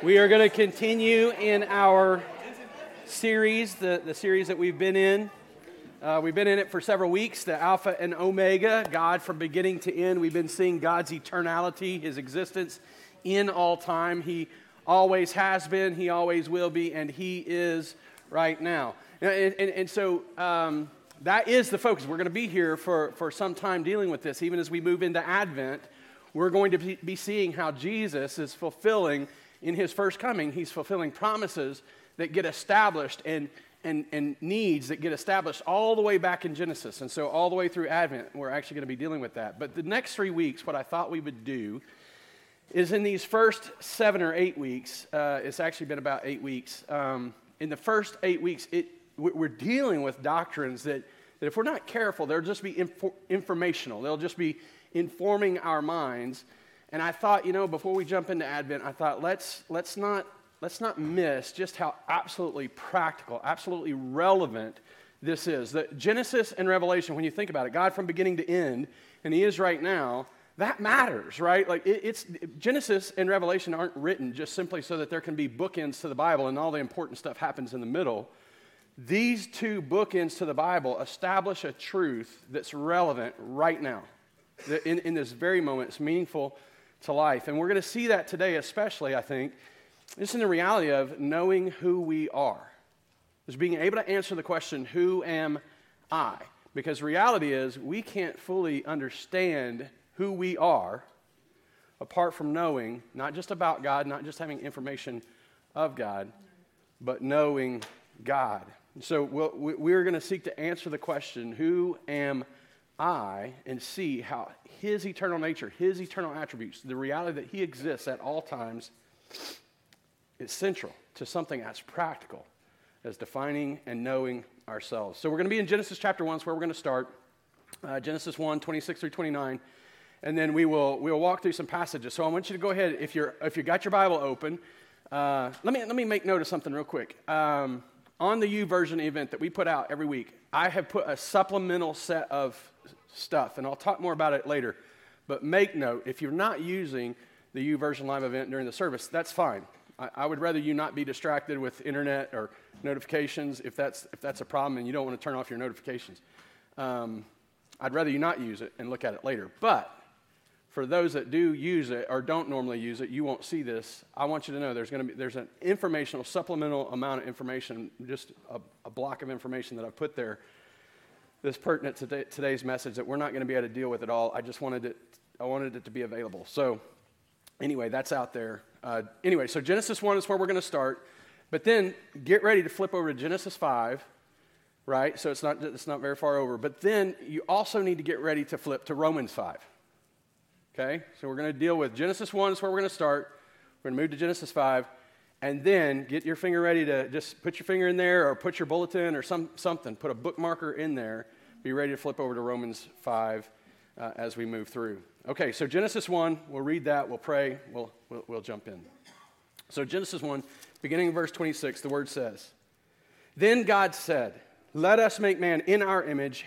We are going to continue in our series, the, the series that we've been in. Uh, we've been in it for several weeks, the Alpha and Omega, God from beginning to end. We've been seeing God's eternality, His existence in all time. He always has been, He always will be, and He is right now. And, and, and so um, that is the focus. We're going to be here for, for some time dealing with this. Even as we move into Advent, we're going to be seeing how Jesus is fulfilling in his first coming, he's fulfilling promises that get established and, and, and needs that get established all the way back in Genesis. And so, all the way through Advent, we're actually going to be dealing with that. But the next three weeks, what I thought we would do is in these first seven or eight weeks, uh, it's actually been about eight weeks. Um, in the first eight weeks, it, we're dealing with doctrines that, that, if we're not careful, they'll just be inf- informational. They'll just be informing our minds and I thought, you know, before we jump into Advent, I thought let's, let's, not, let's not miss just how absolutely practical, absolutely relevant this is. That Genesis and Revelation, when you think about it, God from beginning to end, and He is right now, that matters, right? Like it, it's Genesis and Revelation aren't written just simply so that there can be bookends to the Bible and all the important stuff happens in the middle. These two bookends to the Bible establish a truth that's relevant right now. In, in this very moment, it's meaningful to life. And we're going to see that today, especially, I think, just in the reality of knowing who we are. Is being able to answer the question, Who am I? Because reality is, we can't fully understand who we are apart from knowing not just about God, not just having information of God, but knowing God. So we we're going to seek to answer the question, Who am I? And see how his eternal nature, his eternal attributes, the reality that he exists at all times is central to something as practical as defining and knowing ourselves. So we're going to be in Genesis chapter 1, that's where we're going to start. Uh, Genesis 1, 26 through 29. And then we will, we will walk through some passages. So I want you to go ahead, if, you're, if you got your Bible open, uh, let, me, let me make note of something real quick. Um, on the YouVersion event that we put out every week, I have put a supplemental set of stuff, and I'll talk more about it later. But make note if you're not using the YouVersion Live event during the service, that's fine. I, I, would rather you not be distracted with internet or notifications if that's, if that's a problem and you don't want to turn off your notifications. Um, I'd rather you not use it and look at it later. But for those that do use it or don't normally use it, you won't see this. I want you to know there's going to be there's an informational supplemental amount of information, just a, a block of information that I've put there that's pertinent to today's message that we're not going to be able to deal with it all. I just wanted it, I wanted it to be available. So, anyway, that's out there. Uh, anyway, so Genesis 1 is where we're going to start. But then get ready to flip over to Genesis 5, right? So it's not, it's not very far over. But then you also need to get ready to flip to Romans 5. Okay? So we're going to deal with Genesis 1 is where we're going to start. We're going to move to Genesis 5 and then get your finger ready to just put your finger in there or put your bulletin or some, something, put a bookmarker in there. Be ready to flip over to Romans 5 uh, as we move through. Okay, so Genesis 1, we'll read that, we'll pray, we'll, we'll, we'll jump in. So, Genesis 1, beginning in verse 26, the word says, Then God said, Let us make man in our image,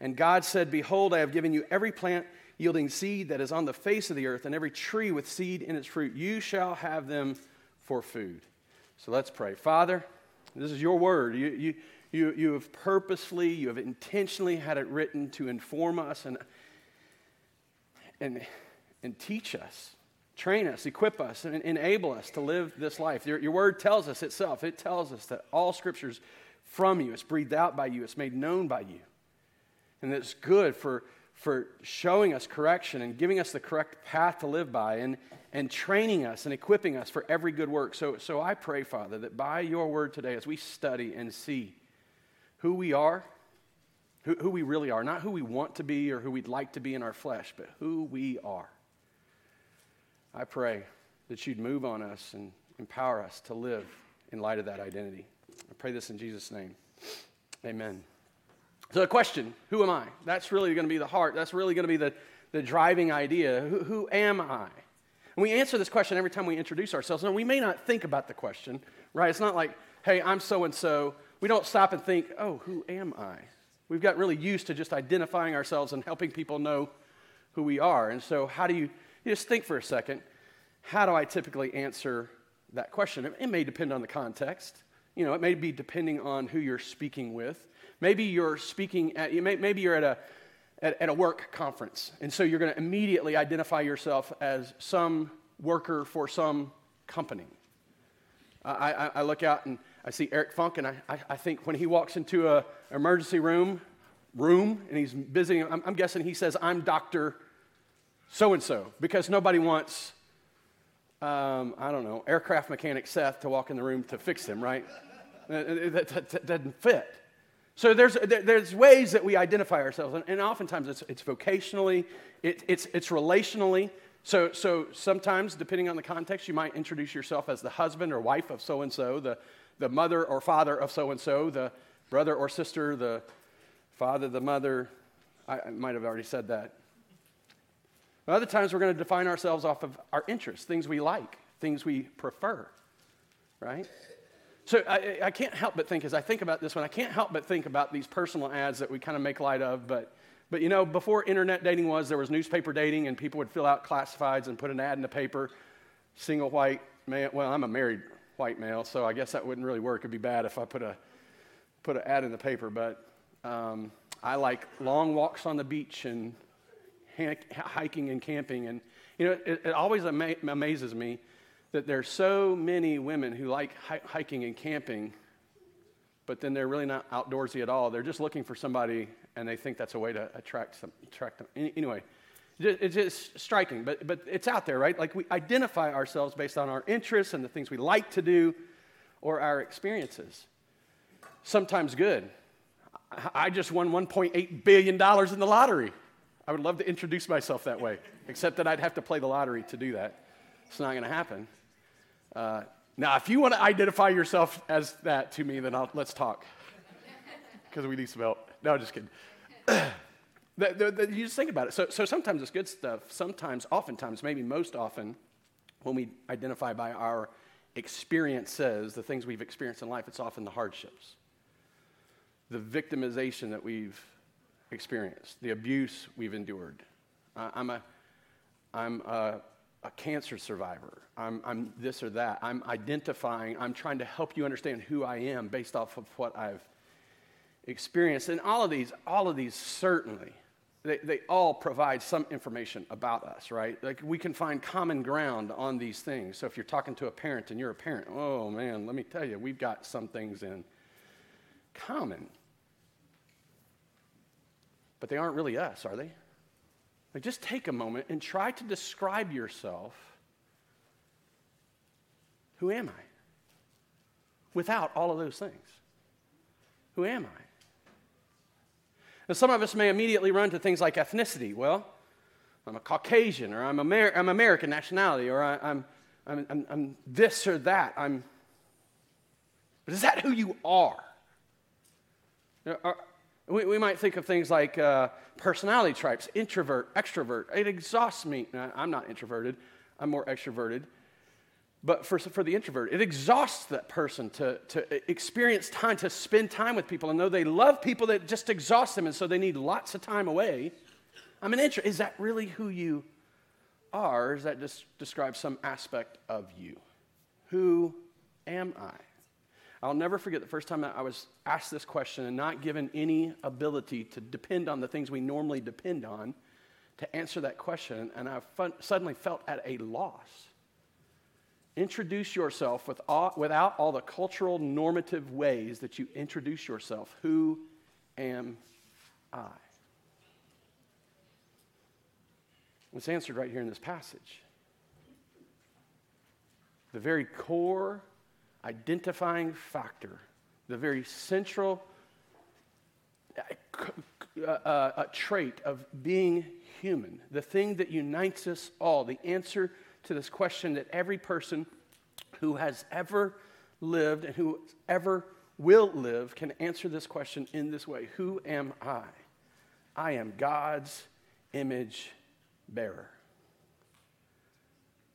And God said, Behold, I have given you every plant yielding seed that is on the face of the earth, and every tree with seed in its fruit. You shall have them for food. So let's pray. Father, this is your word. You, you, you, you have purposefully, you have intentionally had it written to inform us and, and, and teach us, train us, equip us, and enable us to live this life. Your, your word tells us itself, it tells us that all scriptures from you, it's breathed out by you, it's made known by you. And it's good for, for showing us correction and giving us the correct path to live by. And, and training us and equipping us for every good work. So, so I pray, Father, that by your word today, as we study and see who we are, who, who we really are, not who we want to be or who we'd like to be in our flesh, but who we are, I pray that you'd move on us and empower us to live in light of that identity. I pray this in Jesus' name. Amen. So, the question, who am I? That's really going to be the heart. That's really going to be the, the driving idea. Who, who am I? And we answer this question every time we introduce ourselves. And we may not think about the question, right? It's not like, hey, I'm so and so. We don't stop and think, oh, who am I? We've got really used to just identifying ourselves and helping people know who we are. And so, how do you, you just think for a second, how do I typically answer that question? It, may depend on the context. You know, it may be depending on who you're speaking with. Maybe you're speaking at, maybe you're at a, at, at a work conference, and so you're going to immediately identify yourself as some worker for some company. I, I, I look out and I see Eric Funk, and I, I, I think when he walks into an emergency room, room, and he's busy, I'm, I'm guessing he says, I'm Dr. So and so, because nobody wants, um, I don't know, aircraft mechanic Seth to walk in the room to fix him, right? that, that, that, that doesn't fit. So there's, there's ways that we identify ourselves, and, oftentimes it's, it's vocationally, it, it's, it's relationally. So, so sometimes, depending on the context, you might introduce yourself as the husband or wife of so and so, the the mother or father of so and so, the brother or sister, the father, the mother. I, I might have already said that. Other times we're going to define ourselves off of our interests, things we like, things we prefer, right? So I, I, can't help but think, as I think about this one, I can't help but think about these personal ads that we kind of make light of. But, but you know, before internet dating was, there was newspaper dating, and people would fill out classifieds and put an ad in the paper. Single white man. Well, I'm a married white male, so I guess that wouldn't really work. It'd be bad if I put a put an ad in the paper. But um, I like long walks on the beach and hiking and camping, and you know, it, it always ama- amazes me that there's so many women who like hi- hiking and camping, but then they're really not outdoorsy at all. They're just looking for somebody, and they think that's a way to attract some attract them. Anyway. It's just striking, but, but it's out there, right? Like we identify ourselves based on our interests and the things we like to do or our experiences. Sometimes good. I just won $1.8 billion in the lottery. I would love to introduce myself that way, except that I'd have to play the lottery to do that. It's not going to happen. Uh, now, if you want to identify yourself as that to me, then I'll, let's talk. Because we need some help. No, just kidding. The, the, the, you just think about it. So, so sometimes it's good stuff. Sometimes, oftentimes, maybe most often, when we identify by our experiences, the things we've experienced in life, it's often the hardships, the victimization that we've experienced, the abuse we've endured. Uh, I'm, a, I'm a, a cancer survivor. I'm, I'm this or that. I'm identifying, I'm trying to help you understand who I am based off of what I've experienced. And all of these, all of these certainly they, they all provide some information about us, right? Like we can find common ground on these things. So if you're talking to a parent and you're a parent, oh man, let me tell you, we've got some things in common. But they aren't really us, are they? Like just take a moment and try to describe yourself. Who am I? Without all of those things. Who am I? Now, some of us may immediately run to things like ethnicity. Well, I'm a Caucasian, or I'm, Amer- I'm American nationality, or I, am I'm, I'm, I'm this or that. I'm, but is that who you are? We, we might think of things like uh, personality types, introvert, extrovert. It exhausts me. I'm not introverted, I'm more extroverted. But for, for the introvert, it exhausts that person to, to experience time, to spend time with people. And though they love people, that just exhausts them. And so they need lots of time away. I'm an introvert. Is that really who you are? Or that just describe some aspect of you? Who am I? I'll never forget the first time I was asked this question and not given any ability to depend on the things we normally depend on to answer that question. And I fun- suddenly felt at a loss Introduce yourself with all, without all the cultural normative ways that you introduce yourself. Who am I? It's answered right here in this passage. The very core identifying factor, the very central uh, uh, trait of being human, the thing that unites us all, the answer to this question that every person who has ever lived and who ever will live can answer this question in this way Who am I? I am God's image bearer.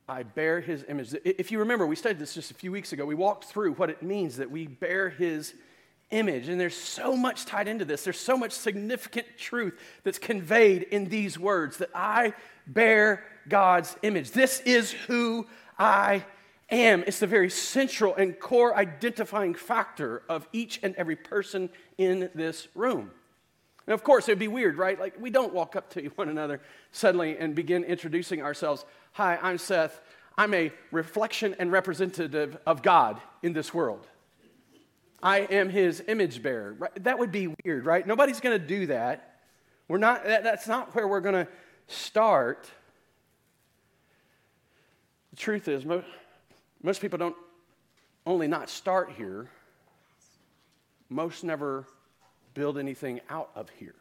I bear his image. If you remember, we studied this just a few weeks ago. We walked through what it means that we bear his image. And there's so much tied into this. There's so much significant truth that's conveyed in these words that I bear God's image. This is who I am. It's the very central and core identifying factor of each and every person in this room. And of course, it would be weird, right? Like, we don't walk up to one another suddenly and begin introducing ourselves. Hi, I'm Seth. I'm a reflection and representative of God in this world. I am his image bearer. Right? That would be weird, right? Nobody's going to do that. We're not, that, that's not where we're going to start. The truth is, most, most people don't only not start here, most never build anything out of here.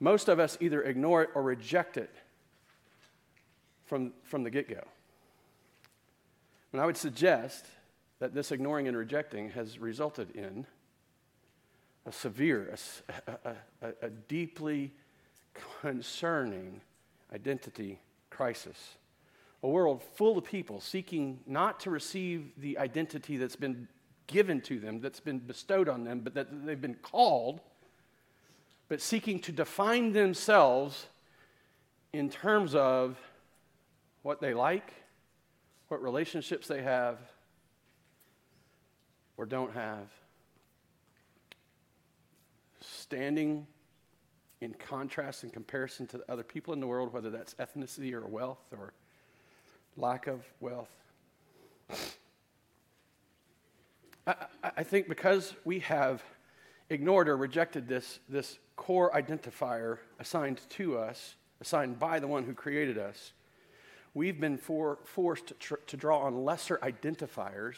Most of us either ignore it or reject it from, from the get go. And I would suggest that this ignoring and rejecting has resulted in a severe, a, a, a, a deeply concerning identity crisis. A world full of people seeking not to receive the identity that's been given to them, that's been bestowed on them, but that they've been called, but seeking to define themselves in terms of what they like, what relationships they have, or don't have. Standing in contrast and comparison to other people in the world, whether that's ethnicity or wealth or lack of wealth. I, I think because we have ignored or rejected this, this core identifier assigned to us, assigned by the one who created us, we've been for, forced to, tr- to draw on lesser identifiers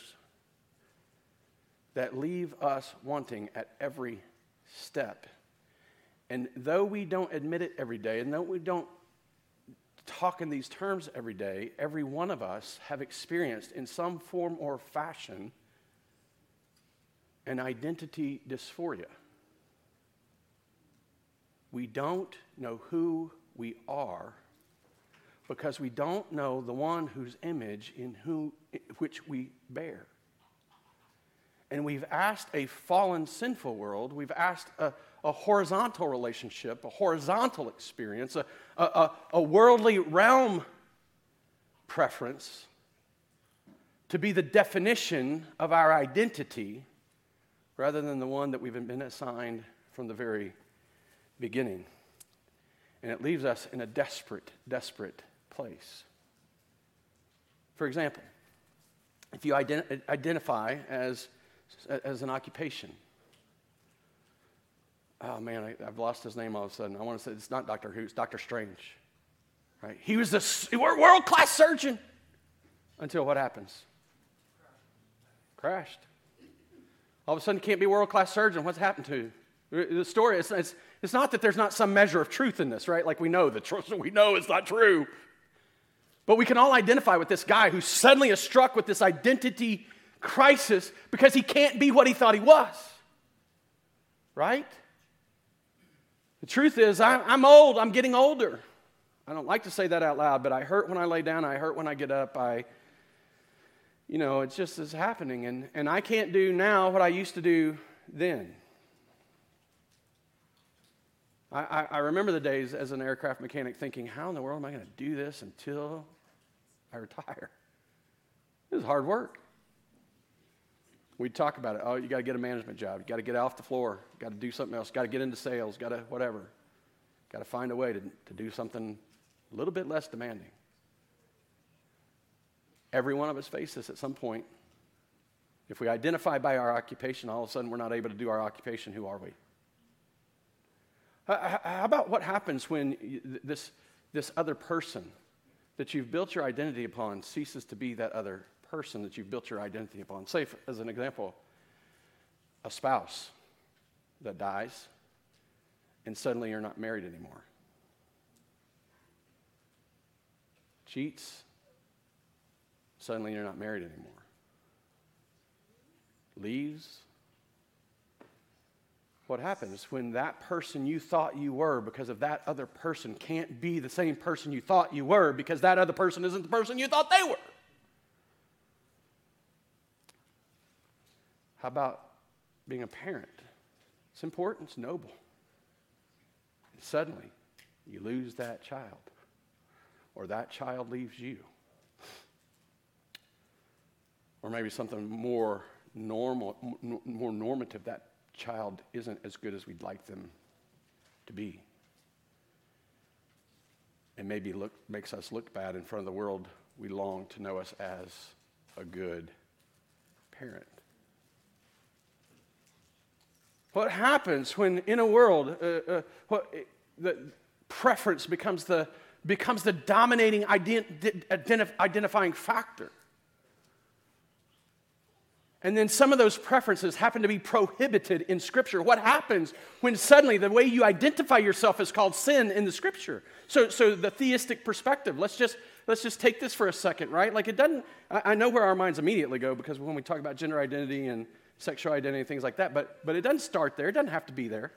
that leave us wanting at every step. And though we don't admit it every day, and though we don't talk in these terms every day, every one of us have experienced in some form or fashion an identity dysphoria. We don't know who we are because we don't know the one whose image in who, which we bear. And we've asked a fallen, sinful world, we've asked a, a horizontal relationship, a horizontal experience, a, a, a worldly realm preference to be the definition of our identity rather than the one that we've been assigned from the very beginning. And it leaves us in a desperate, desperate place. For example, if you ident- identify as as an occupation. Oh man, I, have lost his name all of a sudden. I want to say it's not Doctor Who, it's Doctor Strange. Right? He was a world class surgeon until what happens? Crashed. All of a sudden, can't be world class surgeon. What's happened to you? the story? It's, it's, it's not that there's not some measure of truth in this, right? Like we know the truth, we know it's not true. But we can all identify with this guy who suddenly is struck with this identity crisis because he can't be what he thought he was. Right? The truth is, I'm old. I'm getting older. I don't like to say that out loud, but I hurt when I lay down. I hurt when I get up. I, you know, it's just is happening. And, and I can't do now what I used to do then. I, I, I remember the days as an aircraft mechanic thinking, how in the world am I going to do this until I retire? It was hard work. We'd talk about it. Oh, you got to get a management job. You got to get off the floor. Got to do something else. Got to get into sales. Got to whatever. Got to find a way to, to do something a little bit less demanding. Every one of us faces at some point. If we identify by our occupation, all of a sudden we're not able to do our occupation. Who are we? How about what happens when this, this other person that you've built your identity upon ceases to be that other person that you've built your identity upon. Say, as an example, a spouse that dies, and suddenly you're not married anymore. Cheats, suddenly you're not married anymore. leaves, what happens when that person you thought you were because of that other person can't be the same person you thought you were because that other person isn't the person you thought they were? How about being a parent? It's important, it's noble. And suddenly, you lose that child, or that child leaves you. Or maybe something more normal, more normative, that child isn't as good as we'd like them to be. And maybe look, makes us look bad in front of the world we long to know us as a good parent. What happens when, in a world, uh, uh, what, the preference becomes the, becomes the dominating ident- identif- identifying factor? And then some of those preferences happen to be prohibited in Scripture. What happens when suddenly the way you identify yourself is called sin in the Scripture? So, so the theistic perspective, let's just, let's just take this for a second, right? Like it doesn't, I, I know where our minds immediately go because when we talk about gender identity and sexual identity and things like that, but, but it doesn't start there. It doesn't have to be there.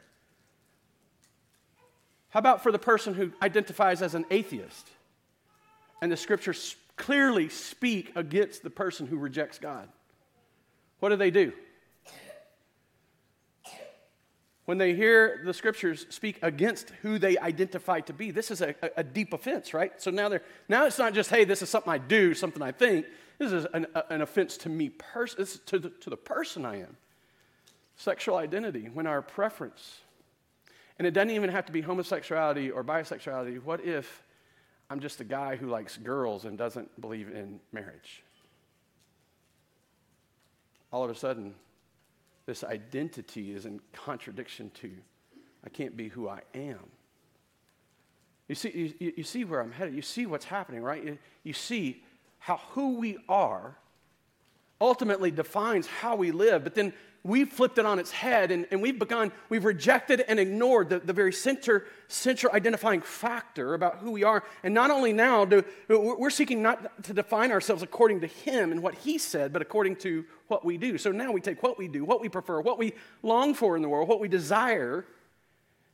How about for the person who identifies as an atheist and the Scriptures clearly speak against the person who rejects God? What do they do? When they hear the scriptures speak against who they identify to be, this is a, a, deep offense, right? So now, they're, now it's not just, hey, this is something I do, something I think. This is an, an offense to me, pers- to, the, to the person I am. Sexual identity, when our preference, and it doesn't even have to be homosexuality or bisexuality. What if I'm just a guy who likes girls and doesn't believe in marriage? All of a sudden, this identity is in contradiction to I can't be who I am. You see, you, you see where I'm headed. You see what's happening, right? You, you see how who we are ultimately defines how we live, but then we've flipped it on its head and, and we've begun, we've rejected and ignored the, the very center, central identifying factor about who we are. And not only now, do, we're seeking not to define ourselves according to Him and what He said, but according to what we do. So now we take what we do, what we prefer, what we long for in the world, what we desire,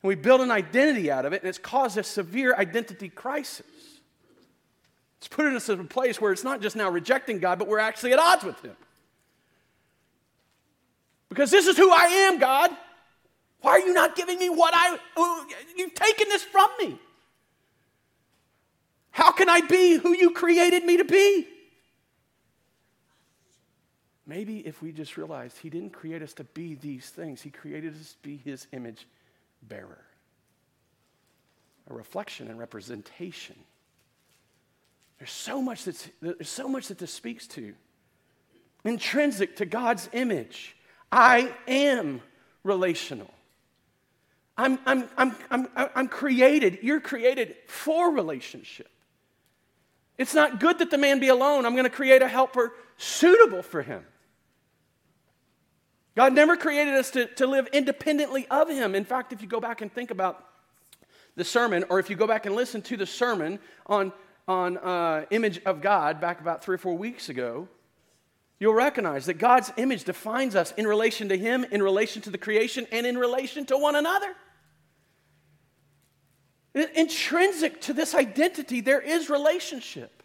and we build an identity out of it, and it's caused a severe identity crisis. It's putting us in a place where it's not just now rejecting God, but we're actually at odds with Him. Because this is who I am, God. Why are you not giving me what I, you've taken this from me? How can I be who you created me to be? Maybe if we just realized He didn't create us to be these things, He created us to be His image bearer, a reflection and representation. There's so much, that's, there's so much that this speaks to. Intrinsic to God's image. I am relational. I'm, I'm, I'm, I'm, I'm created, you're created for relationship. It's not good that the man be alone. I'm going to create a helper suitable for him. God never created us to, to live independently of him. In fact, if you go back and think about the sermon, or if you go back and listen to the sermon on, on uh, image of God back about three or four weeks ago, You'll recognize that God's image defines us in relation to Him, in relation to the creation, and in relation to one another. Intrinsic to this identity, there is relationship.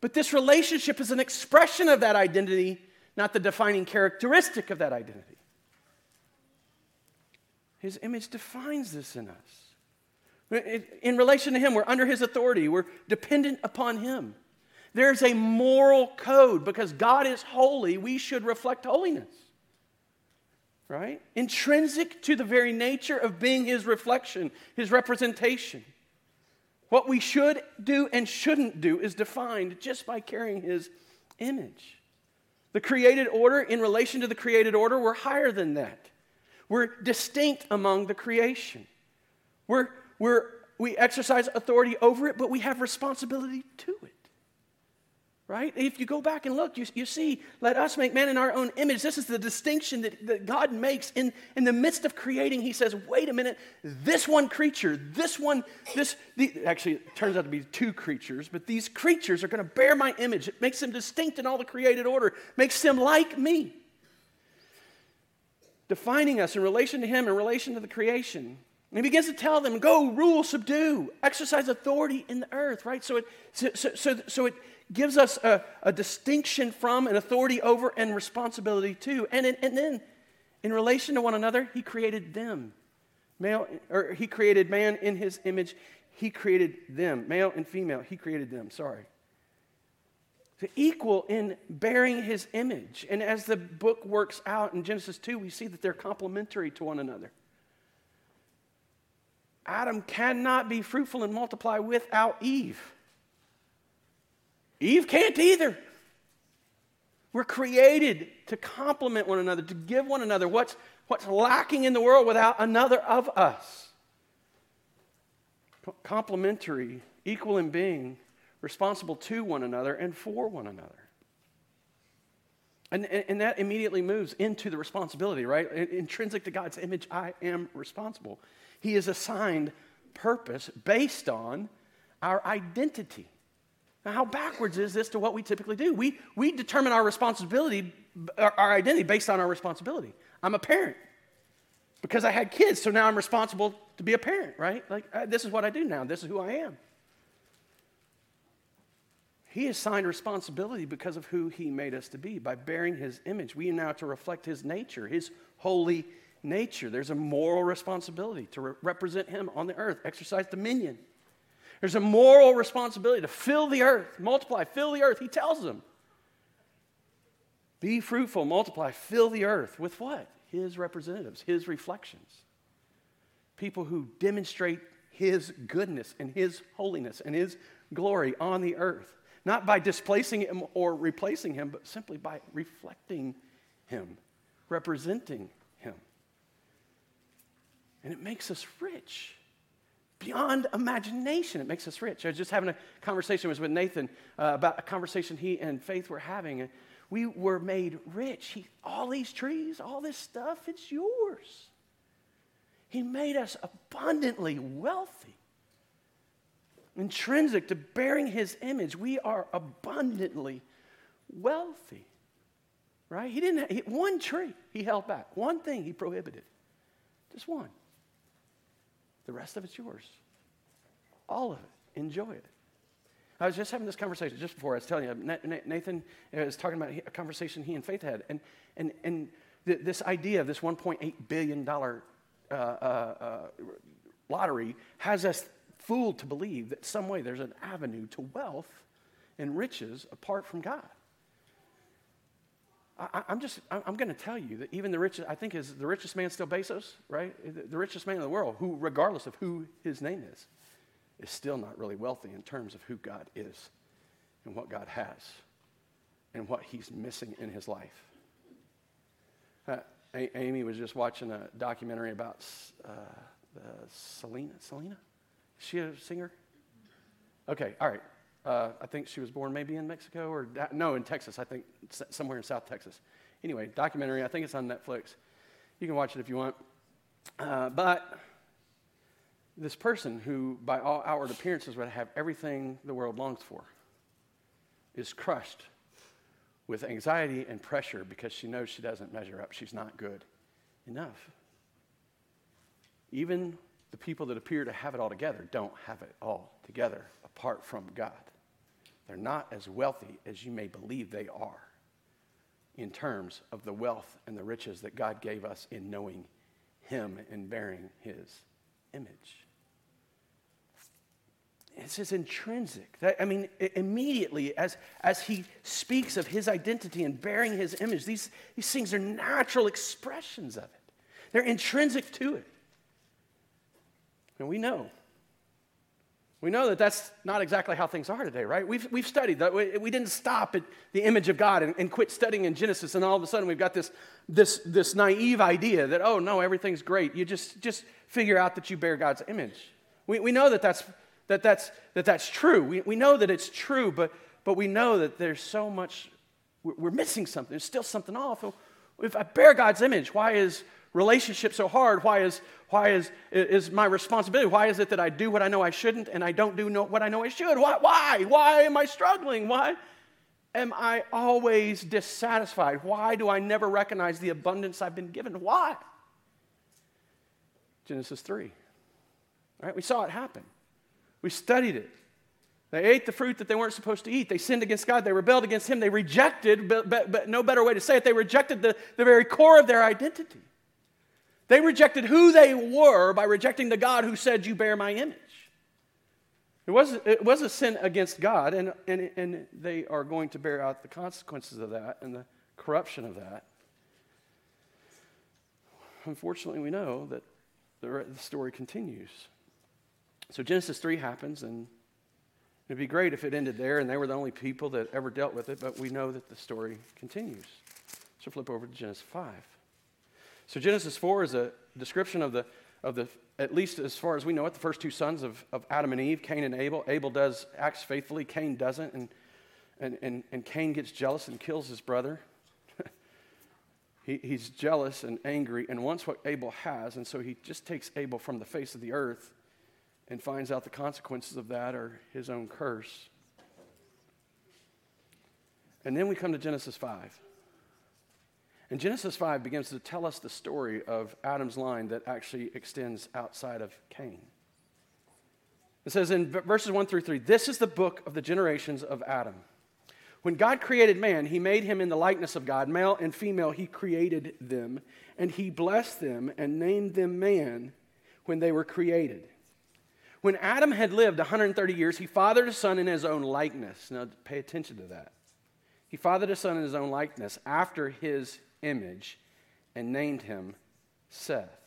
But this relationship is an expression of that identity, not the defining characteristic of that identity. His image defines this in us. In relation to Him, we're under His authority, we're dependent upon Him. There's a moral code because God is holy, we should reflect holiness. Right? Intrinsic to the very nature of being his reflection, his representation. What we should do and shouldn't do is defined just by carrying his image. The created order, in relation to the created order, we're higher than that. We're distinct among the creation. We're, we're, we exercise authority over it, but we have responsibility to it right? If you go back and look, you, you see, let us make man in our own image. This is the distinction that, that God makes in, in the midst of creating. He says, wait a minute, this one creature, this one, this, the, actually, it turns out to be two creatures, but these creatures are going to bear my image. It makes them distinct in all the created order, makes them like me. defining us in relation to Him, in relation to the creation. And he begins to tell them, go, rule, subdue, exercise authority in the earth, right? So it, so, so, so it gives us a, a distinction from and authority over and responsibility to. And, in, and then in relation to one another, he created them. Male, or he created man in his image. He created them, male and female. He created them, sorry. To equal in bearing his image. And as the book works out in Genesis 2, we see that they're complementary to one another. Adam cannot be fruitful and multiply without Eve. Eve can't either. We're created to complement one another, to give one another what's, what's lacking in the world without another of us. Complementary, equal in being, responsible to one another and for one another. And, and, and, that immediately moves into the responsibility, right? Intrinsic to God's image, I am responsible. He is assigned purpose based on our identity. Now, how backwards is this to what we typically do? We, we determine our responsibility, our, our identity based on our responsibility. I'm a parent because I had kids, so now I'm responsible to be a parent, right? Like, uh, this is what I do now, this is who I am. He assigned responsibility because of who he made us to be by bearing his image. We are now to reflect his nature, his holy nature. There's a moral responsibility to re- represent him on the earth, exercise dominion. There's a moral responsibility to fill the earth, multiply, fill the earth. He tells them, be fruitful, multiply, fill the earth with what? His representatives, his reflections. People who demonstrate his goodness and his holiness and his glory on the earth. Not by displacing him or replacing him, but simply by reflecting him, representing him. and it makes us rich beyond imagination. It makes us rich. I was just having a conversation was with Nathan uh, about a conversation he and Faith were having. And we were made rich. He, all these trees, all this stuff, it's yours. He made us abundantly wealthy. Intrinsic to bearing his image, we are abundantly wealthy. Right? He didn't, he, one tree he held back, one thing he prohibited. Just one. The rest of it's yours. All of it. Enjoy it. I was just having this conversation just before I was telling you. Nathan was talking about a conversation he and Faith had, and and and this idea of this 1.8 billion dollar uh, uh, uh, lottery has us fooled to believe that some way there's an avenue to wealth and riches apart from God. I, am just, I'm going to tell you that even the richest, I think is the richest man still Bezos, right? The richest man in the world, who, regardless of who his name is, is still not really wealthy in terms of who God is and what God has and what he's missing in his life. Uh, a- Amy was just watching a documentary about uh, Selena. Selena? Is she a singer? Okay, all right. Uh, I think she was born maybe in Mexico or, no, in Texas, I think, somewhere in South Texas. Anyway, documentary, I think it's on Netflix. You can watch it if you want. Uh, but this person who, by all outward appearances, would have everything the world longs for is crushed with anxiety and pressure because she knows she doesn't measure up. She's not good enough. Even the people that appear to have it all together don't have it all together apart from God. They're not as wealthy as you may believe they are in terms of the wealth and the riches that God gave us in knowing Him and bearing His image. It's his intrinsic. That, I mean, immediately as, as he speaks of his identity and bearing his image, these, these things are natural expressions of it. They're intrinsic to it. And we know we know that that's not exactly how things are today, right? We've, we've studied that. We, we didn't stop at the image of God and, and quit studying in Genesis, and all of a sudden we've got this, this, this naive idea that, oh, no, everything's great. You just, just figure out that you bear God's image. We, we know that that's, that that's, that that's true. We, we know that it's true, but, but we know that there's so much, we're missing something. There's still something off. If I bear God's image, why is relationship so hard? Why is, why is, is my responsibility? Why is it that I do what I know I shouldn't and I don't do what I know I should? Why? Why? Why am I struggling? Why? am I always dissatisfied? Why do I never recognize the abundance I've been given? Why? Genesis 3. Right? We saw it happen. We studied it. They ate the fruit that they weren't supposed to eat. They sinned against God. They rebelled against Him. They rejected, but, but, but no better way to say it, they rejected the, the very core of their identity. They rejected who they were by rejecting the God who said, You bear my image. It was, it was a sin against God, and, and, and they are going to bear out the consequences of that and the corruption of that. Unfortunately, we know that the, the story continues. So Genesis 3 happens, and it'd be great if it ended there and they were the only people that ever dealt with it, but we know that the story continues. So flip over to Genesis 5. So Genesis 4 is a description of the, of the at least as far as we know it, the first two sons of, of Adam and Eve, Cain and Abel. Abel does acts faithfully, Cain doesn't, and, and, and, and Cain gets jealous and kills his brother. he, he's jealous and angry and wants what Abel has, and so he just takes Abel from the face of the earth and finds out the consequences of that are his own curse. And then we come to Genesis 5. And Genesis 5 begins to tell us the story of Adam's line that actually extends outside of Cain. It says in verses 1 through 3 this is the book of the generations of Adam. When God created man, he made him in the likeness of God. Male and female, he created them. And he blessed them and named them man when they were created. When Adam had lived 130 years, he fathered a son in his own likeness. Now, pay attention to that. He fathered a son in his own likeness after his image and named him Seth.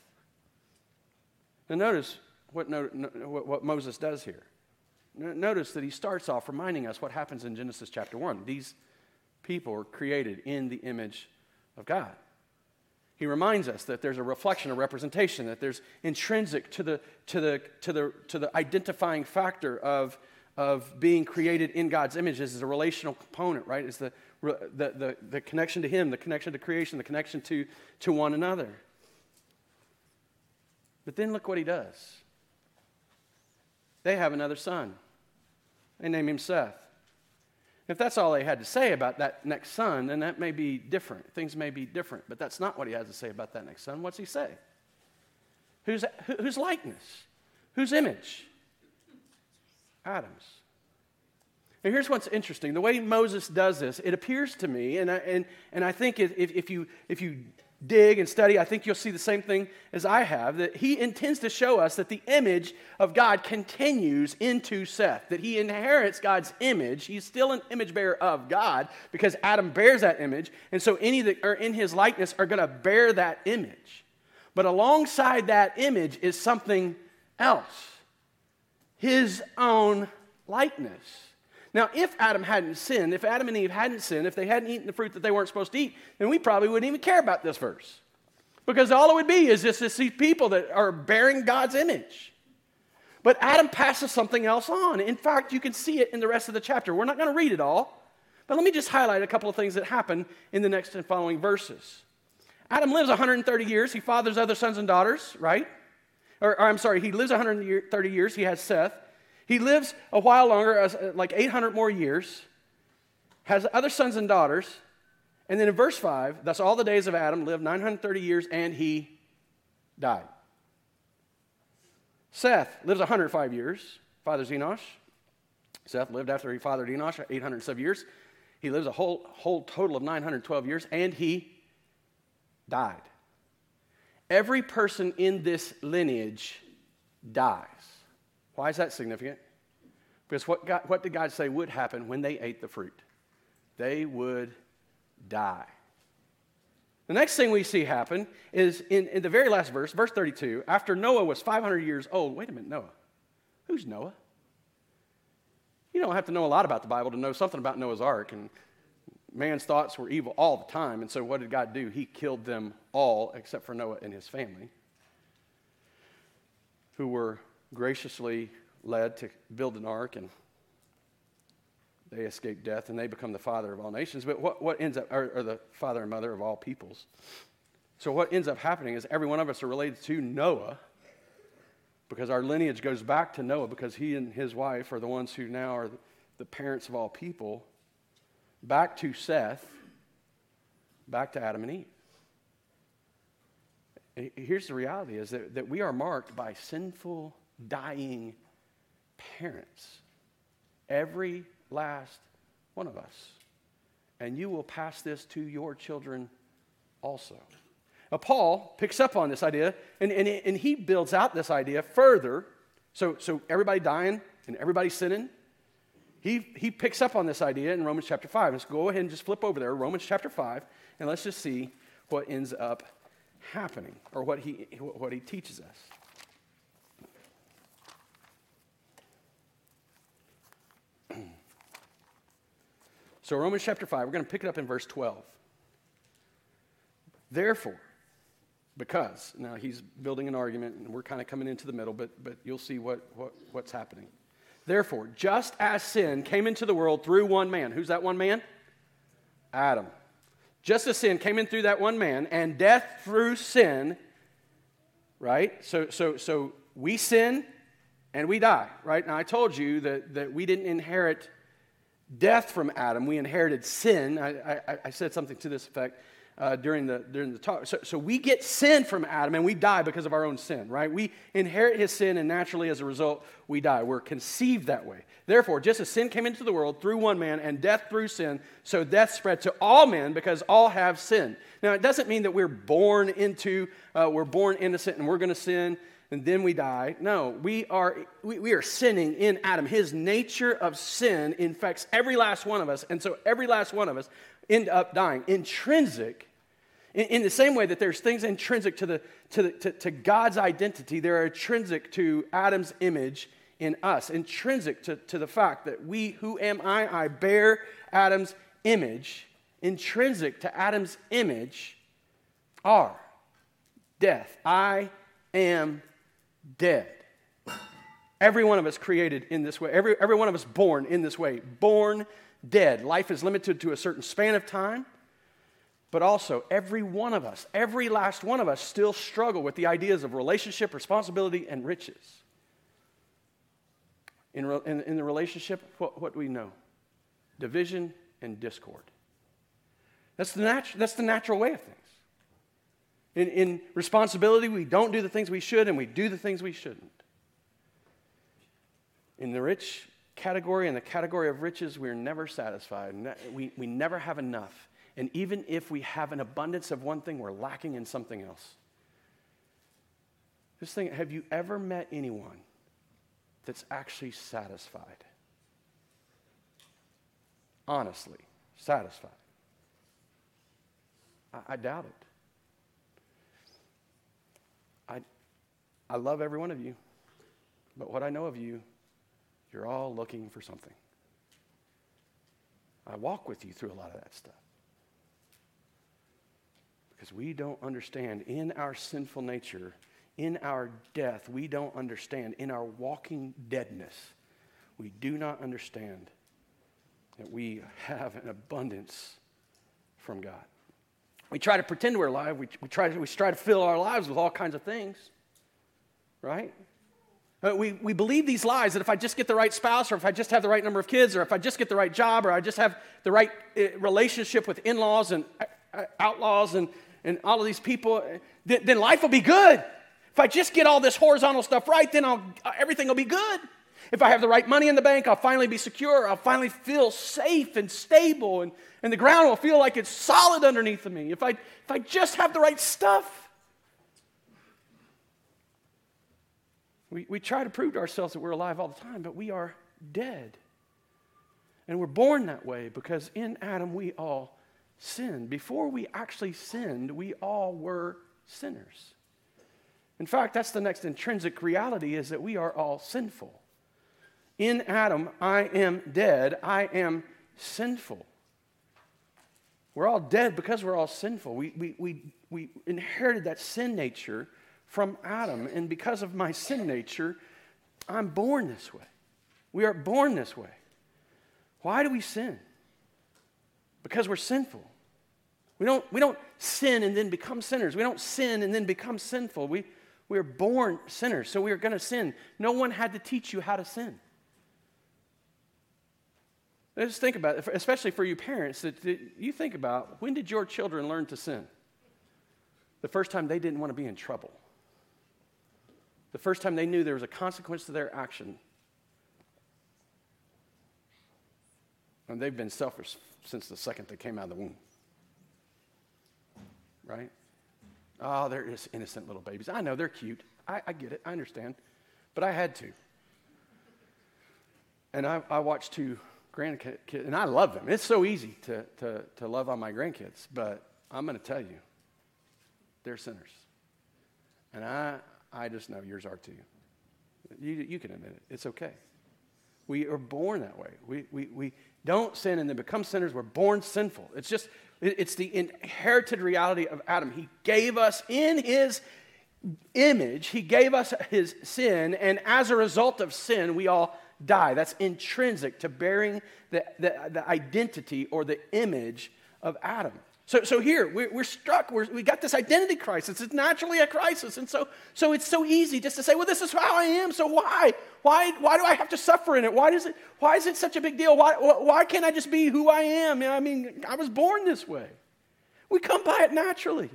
Now, notice what, what Moses does here. Notice that he starts off reminding us what happens in Genesis chapter 1. These people are created in the image of God. He reminds us that there's a reflection, a representation, that there's intrinsic to the, to the, to the, to the identifying factor of, of being created in God's image is a relational component, right? It's the the, the, the connection to Him, the connection to creation, the connection to, to one another. But then look what He does. They have another son. They name him Seth. If that's all they had to say about that next son, then that may be different. Things may be different, but that's not what he has to say about that next son. What's he say? Whose, whose likeness? Whose image? Adam's. And here's what's interesting. The way Moses does this, it appears to me, and I, and, and I think if, if, you, if you dig and study, I think you'll see the same thing as I have, that he intends to show us that the image of God continues into Seth, that he inherits God's image. He's still an image bearer of God because Adam bears that image, and so any that are in his likeness are going to bear that image. But alongside that image is something else his own likeness. Now, if Adam hadn't sinned, if Adam and Eve hadn't sinned, if they hadn't eaten the fruit that they weren't supposed to eat, then we probably wouldn't even care about this verse. Because all it would be is just these people that are bearing God's image. But Adam passes something else on. In fact, you can see it in the rest of the chapter. We're not going to read it all, but let me just highlight a couple of things that happen in the next and following verses. Adam lives 130 years. He fathers other sons and daughters, right? Or, or I'm sorry, he lives 130 years. He has Seth. He lives a while longer, uh, like 800 more years, has other sons and daughters. And then in verse 5, thus all the days of Adam lived 930 years and he died. Seth lives 105 years, fathers Enosh. Seth lived after he fathered Enosh 807 years. He lives a whole, whole total of 912 years and he died. Every person in this lineage dies. Why is that significant? Because what, God, what did God say would happen when they ate the fruit? They would die. The next thing we see happen is in, in the very last verse, verse 32, after Noah was 500 years old. Wait a minute, Noah. Who's Noah? You don't have to know a lot about the Bible to know something about Noah's ark. And man's thoughts were evil all the time. And so what did God do? He killed them all except for Noah and his family, who were graciously led to build an ark and they escape death and they become the father of all nations. But what, what ends up, or, or the father and mother of all peoples. So what ends up happening is every one of us are related to Noah because our lineage goes back to Noah because he and his wife are the ones who now are the parents of all people. Back to Seth, back to Adam and Eve. Here's the reality is that, that we are marked by sinful, dying parents. Every last one of us. And you will pass this to your children also. Now, Paul picks up on this idea and, and, and he builds out this idea further. So, so everybody dying and everybody sinning. He, he picks up on this idea in Romans chapter 5. Let's go ahead and just flip over there, Romans chapter 5, and let's just see what ends up happening or what he, what he teaches us. So, Romans chapter 5, we're going to pick it up in verse 12. Therefore, because, now he's building an argument and we're kind of coming into the middle, but, but you'll see what, what, what's happening. Therefore, just as sin came into the world through one man, who's that one man? Adam. Just as sin came in through that one man, and death through sin, right? So, so, so we sin and we die, right? Now, I told you that, that we didn't inherit death from Adam, we inherited sin. I, I, I said something to this effect uh, during, the, during the talk. So, so we get sin from Adam and we die because of our own sin, right? We inherit his sin and naturally as a result, we die. We're conceived that way. Therefore, just as sin came into the world through one man and death through sin, so death spread to all men because all have sinned. Now, it doesn't mean that we're born into, uh, we're born innocent and we're going to sin and then we die. No, we are, we, we, are sinning in Adam. His nature of sin infects every last one of us. And so every last one of us end up dying. Intrinsic, in, in the same way that there's things intrinsic to, the, to, the, to, to God's identity, they are intrinsic to Adam's image in us. Intrinsic to, to the fact that we, who am I? I bear Adam's image. Intrinsic to Adam's image are death. I am dead. Every one of us created in this way. Every, every one of us born in this way. Born dead. Life is limited to a certain span of time. But also, every one of us, every last one of us, still struggle with the ideas of relationship, responsibility, and riches. In, in, in the relationship, what, what do we know? Division and discord. That's the, natu- that's the natural way of things. In, in responsibility, we don't do the things we should and we do the things we shouldn't. In the rich category, and the category of riches, we're never satisfied. We, we never have enough. And even if we have an abundance of one thing, we're lacking in something else. Just think have you ever met anyone that's actually satisfied? Honestly, satisfied? I, I doubt it. I, I love every one of you, but what I know of you, you're all looking for something. I walk with you through a lot of that stuff. Because we don't understand in our sinful nature, in our death, we don't understand. In our walking deadness, we do not understand that we have an abundance from God. We try to pretend we're alive. We, we, try, to, we try to fill our lives with all kinds of things right? Uh, we, we believe these lies that if I just get the right spouse, or if I just have the right number of kids, or if I just get the right job, or I just have the right uh, relationship with in laws and uh, outlaws and, and all of these people, then, then life will be good. If I just get all this horizontal stuff right, then I'll, everything will be good. If I have the right money in the bank, I'll finally be secure. I'll finally feel safe and stable, and, and the ground will feel like it's solid underneath of me. If I, if I just have the right stuff. We, we try to prove to ourselves that we're alive all the time, but we are dead. And we're born that way because in Adam we all sinned. Before we actually sinned, we all were sinners. In fact, that's the next intrinsic reality is that we are all sinful. In Adam, I am dead. I am sinful. We're all dead because we're all sinful. We, we, we, we inherited that sin nature from Adam. And because of my sin nature, I'm born this way. We are born this way. Why do we sin? Because we're sinful. We don't, we don't sin and then become sinners. We don't sin and then become sinful. We, we are born sinners, so we are going to sin. No one had to teach you how to sin. Just think about it, especially for you parents, that, that you think about when did your children learn to sin? The first time they didn't want to be in trouble. The first time they knew there was a consequence to their action. And they've been selfish since the second they came out of the womb. Right? Oh, they're just innocent little babies. I know they're cute. I, I get it. I understand. But I had to. And I, I watched two grandkids, and I love them. It's so easy to, to, to love on my grandkids, but I'm going to tell you, they're sinners. And I, I just know yours are too. You, you can admit it. It's okay. We are born that way. We, we, we don't sin and then become sinners. We're born sinful. It's just, it's the inherited reality of Adam. He gave us in his image, he gave us his sin, and as a result of sin, we all die. That's intrinsic to bearing the, the, the identity or the image of Adam. So, so here, we're, we're struck, we're, we got this identity crisis. It's naturally a crisis. And so, so it's so easy just to say, well, this is how I am, so why? Why, why do I have to suffer in it? Why, does it? why is it such a big deal? Why, why can't I just be who I am? I mean, I was born this way. We come by it naturally.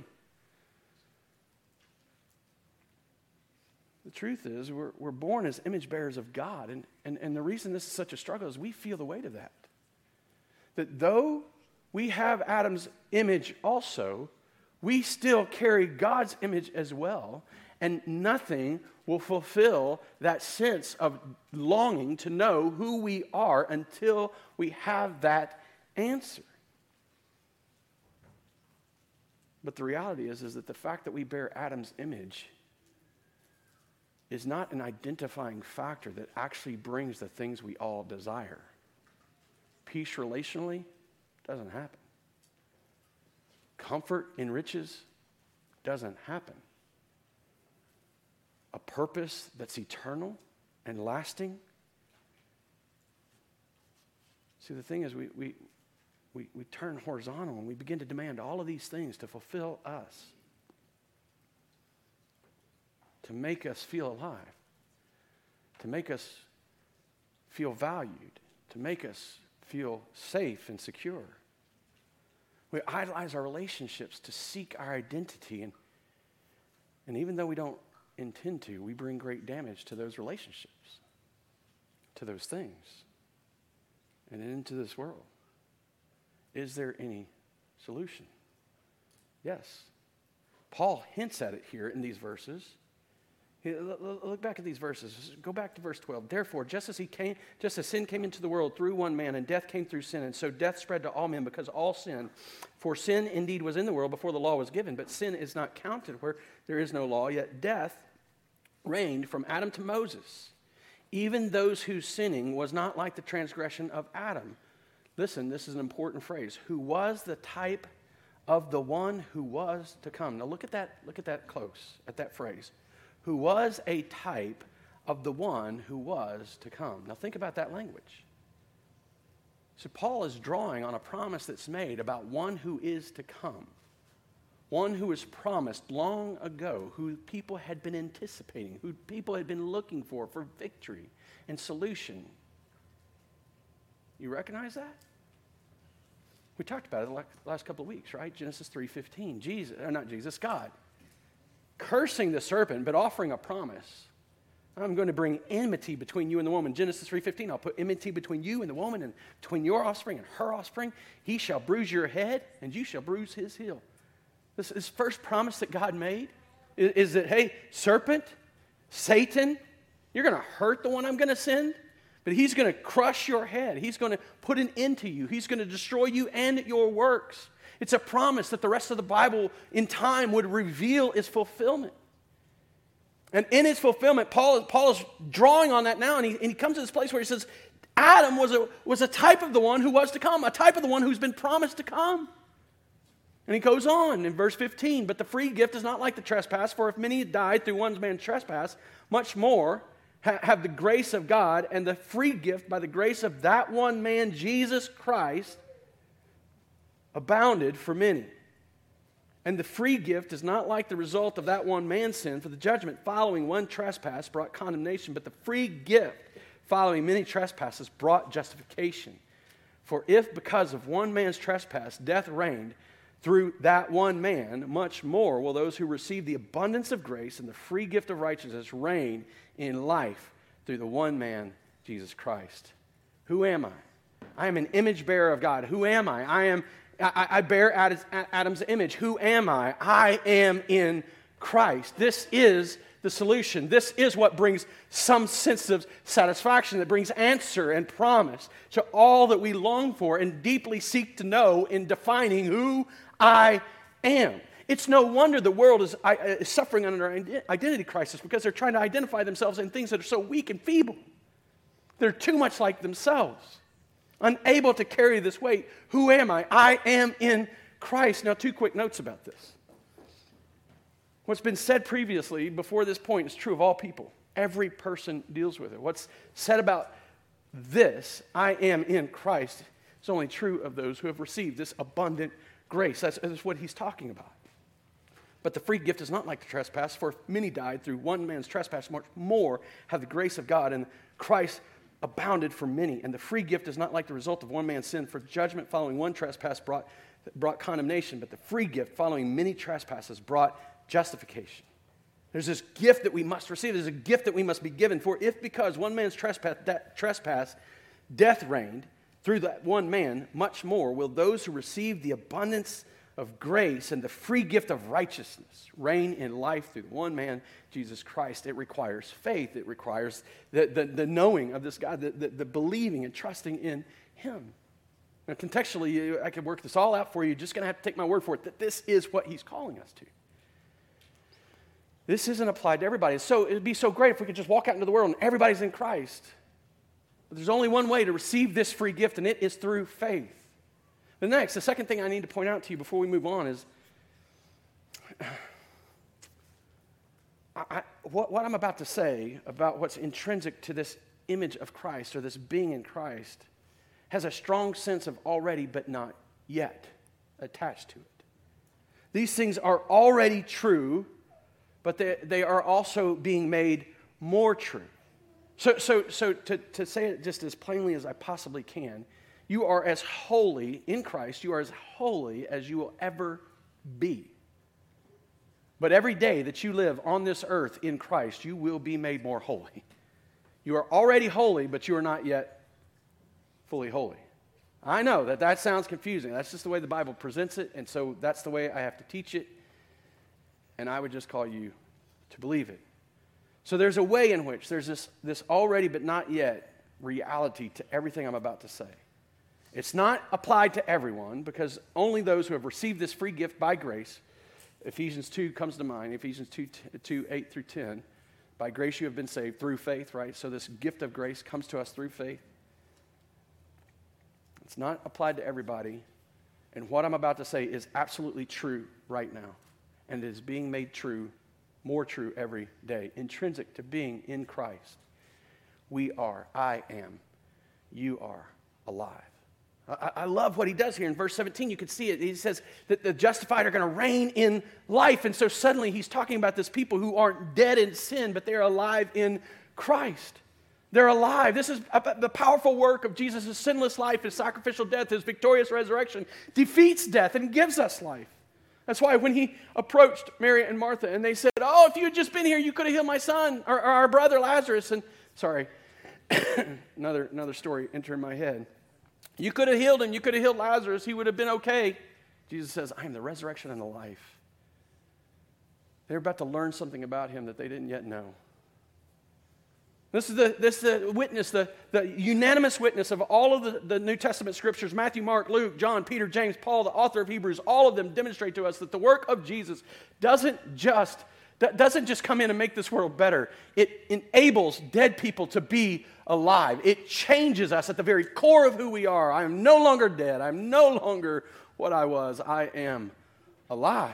The truth is, we're, we're born as image bearers of God. And, and, and the reason this is such a struggle is we feel the weight of that. That though we have Adam's image also, we still carry God's image as well. And nothing will fulfill that sense of longing to know who we are until we have that answer. But the reality is, is that the fact that we bear Adam's image is not an identifying factor that actually brings the things we all desire. Peace relationally doesn't happen. Comfort in riches doesn't happen. A purpose that's eternal and lasting. See, the thing is, we, we, we, we turn horizontal and we begin to demand all of these things to fulfill us to make us feel alive, to make us feel valued, to make us feel safe and secure. We idolize our relationships to seek our identity. And, and even though we don't intend to, we bring great damage to those relationships, to those things, and into this world. Is there any solution? Yes. Paul hints at it here in these verses. Look back at these verses. Go back to verse 12. Therefore, just as he came, just as sin came into the world through one man, and death came through sin, and so death spread to all men because all sin. For sin indeed was in the world before the law was given, but sin is not counted where there is no law. Yet death reigned from Adam to Moses, even those whose sinning was not like the transgression of Adam. Listen, this is an important phrase. Who was the type of the one who was to come? Now look at that. Look at that close at that phrase who was a type of the one who was to come. Now, think about that language. So, Paul is drawing on a promise that's made about one who is to come, one who was promised long ago, who people had been anticipating, who people had been looking for for victory and solution. You recognize that? We talked about it the last couple of weeks, right? Genesis 3:15. Jesus, or not Jesus, God cursing the serpent, but offering a promise. I'm going to bring enmity between you and the woman. Genesis 3:15, I'll put enmity between you and the woman and between your offspring and her offspring. He shall bruise your head and you shall bruise his heel. This is first promise that God made is, is that, hey, serpent, Satan, you're going to hurt the one I'm going to send, but he's going to crush your head. He's going to put an end to you. He's going to destroy you and your works. It's a promise that the rest of the Bible in time would reveal its fulfillment. And in its fulfillment, Paul, Paul is drawing on that now, and he, and he comes to this place where he says, Adam was a, was a type of the one who was to come, a type of the one who's been promised to come. And he goes on in verse 15, but the free gift is not like the trespass, for if many died through one man's trespass, much more ha- have the grace of God and the free gift by the grace of that one man, Jesus Christ, abounded for many. And the free gift is not like the result of that one man's sin, for the judgment following one trespass brought condemnation, but the free gift following many trespasses brought justification. For if because of one man's trespass death reigned through that one man, much more will those who receive the abundance of grace and the free gift of righteousness reign in life through the one man, Jesus Christ. Who am I? I am an image bearer of God. Who am I? I am I, I bear Adam's image. Who am I? I am in Christ. This is the solution. This is what brings some sense of satisfaction, that brings answer and promise to all that we long for and deeply seek to know in defining who I am. It's no wonder the world is, uh, is suffering under an identity crisis because they're trying to identify themselves in things that are so weak and feeble. They're too much like themselves, unable to carry this weight. Who am I? I am in Christ. Now, two quick notes about this. What's been said previously before this point is true of all people. Every person deals with it. What's said about this, I am in Christ, is only true of those who have received this abundant grace. That's, that's what he's talking about. But the free gift is not like the trespass, for many died through one man's trespass, much more have the grace of God and Christ abounded for many. And the free gift is not like the result of one man's sin, for judgment following one trespass brought, brought condemnation, but the free gift following many trespasses brought justification. There's this gift that we must receive. There's a gift that we must be given. For if because one man's trespass, trespass death reigned through that one man, much more will those who receive the abundance of grace and the free gift of righteousness reign in life through one man, Jesus Christ. It requires faith, it requires the, the, the knowing of this God, the, the, the believing and trusting in Him. Now, contextually, I could work this all out for you. You're just going to have to take my word for it that this is what He's calling us to. This isn't applied to everybody. So it'd be so great if we could just walk out into the world and everybody's in Christ. But there's only one way to receive this free gift, and it is through faith. The next, the second thing I need to point out to you before we move on is I, what, what I'm about to say about what's intrinsic to this image of Christ or this being in Christ has a strong sense of already but not yet attached to it. These things are already true but they, they are also being made more true. So, so, so to, to say it just as plainly as I possibly can, you are as holy in Christ, you are as holy as you will ever be. But every day that you live on this earth in Christ, you will be made more holy. You are already holy, but you are not yet fully holy. I know that that sounds confusing. That's just the way the Bible presents it, and so that's the way I have to teach it and I would just call you to believe it. So there's a way in which there's this, this already but not yet reality to everything I'm about to say. It's not applied to everyone because only those who have received this free gift by grace, Ephesians 2 comes to mind, Ephesians 2, 2 8 through 10. By grace you have been saved through faith, right? So this gift of grace comes to us through faith. It's not applied to everybody. And what I'm about to say is absolutely true right now and is being made true, more true every day, intrinsic to being in Christ. We are, I am, you are alive. I, love what he does here in verse 17. You can see it. He says that the justified are going to reign in life. And so suddenly he's talking about this people who aren't dead in sin, but they're alive in Christ. They're alive. This is uh, uh, the powerful work of Jesus' sinless life, his sacrificial death, his victorious resurrection, defeats death and gives us life. That's why when he approached Mary and Martha and they said, Oh, if you had just been here, you could have healed my son or, or our brother Lazarus. And sorry, another, another story entered my head. You could have healed him, you could have healed Lazarus, he would have been okay. Jesus says, I am the resurrection and the life. They're about to learn something about him that they didn't yet know. This is the, this is the witness, the, the unanimous witness of all of the, the New Testament scriptures Matthew, Mark, Luke, John, Peter, James, Paul, the author of Hebrews, all of them demonstrate to us that the work of Jesus doesn't just, doesn't just come in and make this world better, it enables dead people to be alive. It changes us at the very core of who we are. I am no longer dead, I'm no longer what I was, I am alive.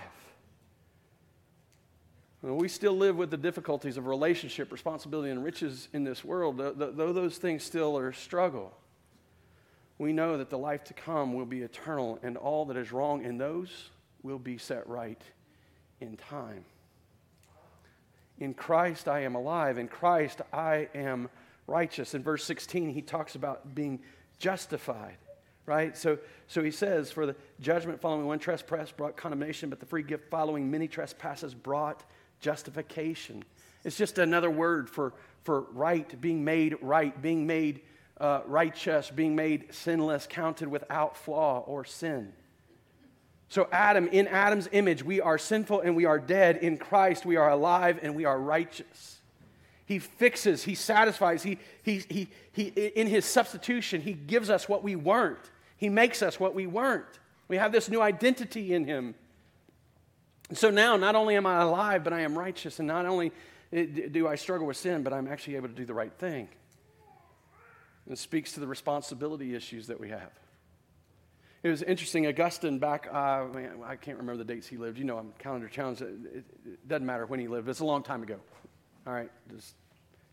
We still live with the difficulties of relationship, responsibility, and riches in this world, though those things still are a struggle. We know that the life to come will be eternal, and all that is wrong in those will be set right in time. In Christ I am alive. In Christ I am righteous. In verse 16, he talks about being justified, right? So, so he says, For the judgment following one trespass brought condemnation, but the free gift following many trespasses brought justification. It's just another word for, for right, being made right, being made uh, righteous, being made sinless, counted without flaw or sin. So, Adam, in Adam's image, we are sinful and we are dead. In Christ, we are alive and we are righteous. He fixes, He satisfies, He, he, he, he, in His substitution, He gives us what we weren't. He makes us what we weren't. We have this new identity in Him. So now, not only am I alive, but I am righteous. And not only eh, do I struggle with sin, but I'm actually able to do the right thing. It speaks to the responsibility issues that we have. It was interesting. Augustine, back, uh, I can't remember the dates he lived. You know, I'm calendar challenged. It, it, doesn't matter when he lived. It's a long time ago. All right, just,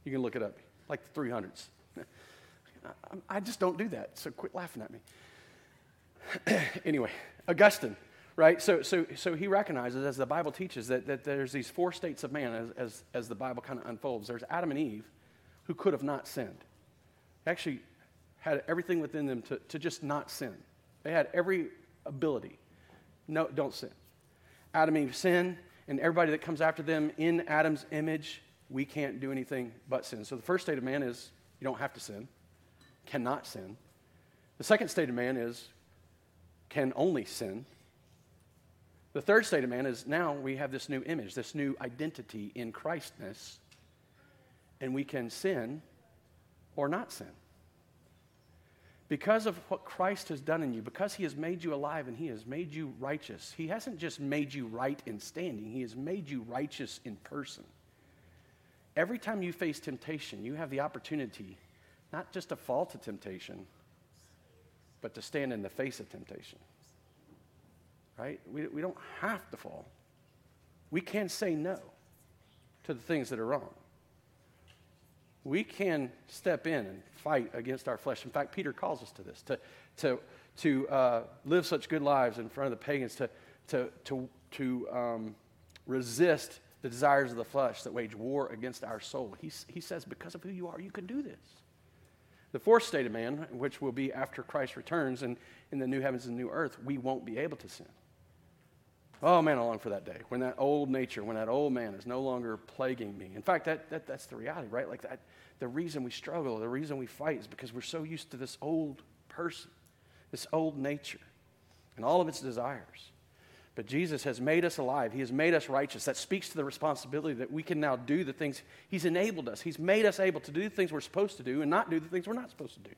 you can look it up, like the 300s. I, I just don't do that, so quit laughing at me. anyway, Augustine, right? So, so, so he recognizes, as the Bible teaches, that, that there's these four states of man as, as, as the Bible kind of unfolds. There's Adam and Eve, who could have not sinned. Actually, had everything within them to, to just not sin. They had every ability. No, don't sin. Adam and Eve sin, and everybody that comes after them in Adam's image, we can't do anything but sin. So the first state of man is you don't have to sin, cannot sin. The second state of man is can only sin. The third state of man is now we have this new image, this new identity in Christness, and we can sin or not sin. Because of what Christ has done in you, because he has made you alive and he has made you righteous, he hasn't just made you right in standing, he has made you righteous in person. Every time you face temptation, you have the opportunity not just to fall to temptation, but to stand in the face of temptation. Right? We, we don't have to fall. We can say no to the things that are wrong we can step in and fight against our flesh. In fact, Peter calls us to this to, to, to uh, live such good lives in front of the pagans, to, to, to, to um, resist the desires of the flesh that wage war against our soul. He, he says, because of who you are, you can do this. The fourth state of man, which will be after Christ returns and in the new heavens and new earth, we won't be able to sin. Oh man, I long for that day when that old nature, when that old man is no longer plaguing me. In fact, that, that, that's the reality, right? Like that, the reason we struggle, the reason we fight is because we're so used to this old person, this old nature, and all of its desires. But Jesus has made us alive. He has made us righteous. That speaks to the responsibility that we can now do the things He's enabled us. He's made us able to do the things we're supposed to do and not do the things we're not supposed to do.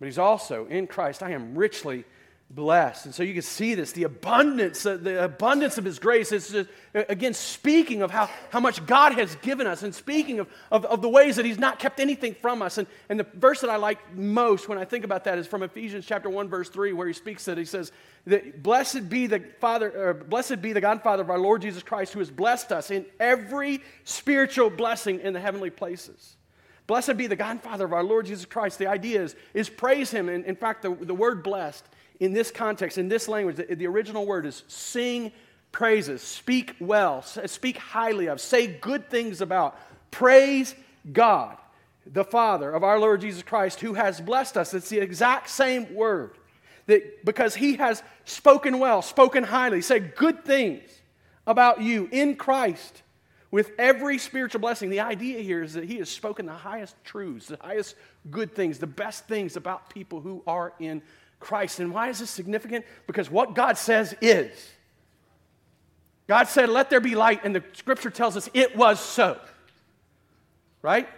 But He's also, in Christ, I am richly blessed. And so you can see this, the abundance, uh, the abundance of his grace is just, again, speaking of how, how much God has given us and speaking of, of, of, the ways that he's not kept anything from us. And, and the verse that I like most when I think about that is from Ephesians chapter 1, verse 3, where he speaks that he says, that blessed be the Father, uh, blessed be the God and Father of our Lord Jesus Christ, who has blessed us in every spiritual blessing in the heavenly places. Blessed be the God and Father of our Lord Jesus Christ. The idea is, is praise him. And in fact, the, the word blessed in this context, in this language, the, the original word is sing praises, speak well, speak highly of, say good things about. Praise God, the Father of our Lord Jesus Christ, who has blessed us. It's the exact same word. That because he has spoken well, spoken highly, said good things about you in Christ with every spiritual blessing. The idea here is that he has spoken the highest truths, the highest good things, the best things about people who are in Christ. And why is this significant? Because what God says is. God said, Let there be light, and the scripture tells us it was so. Right?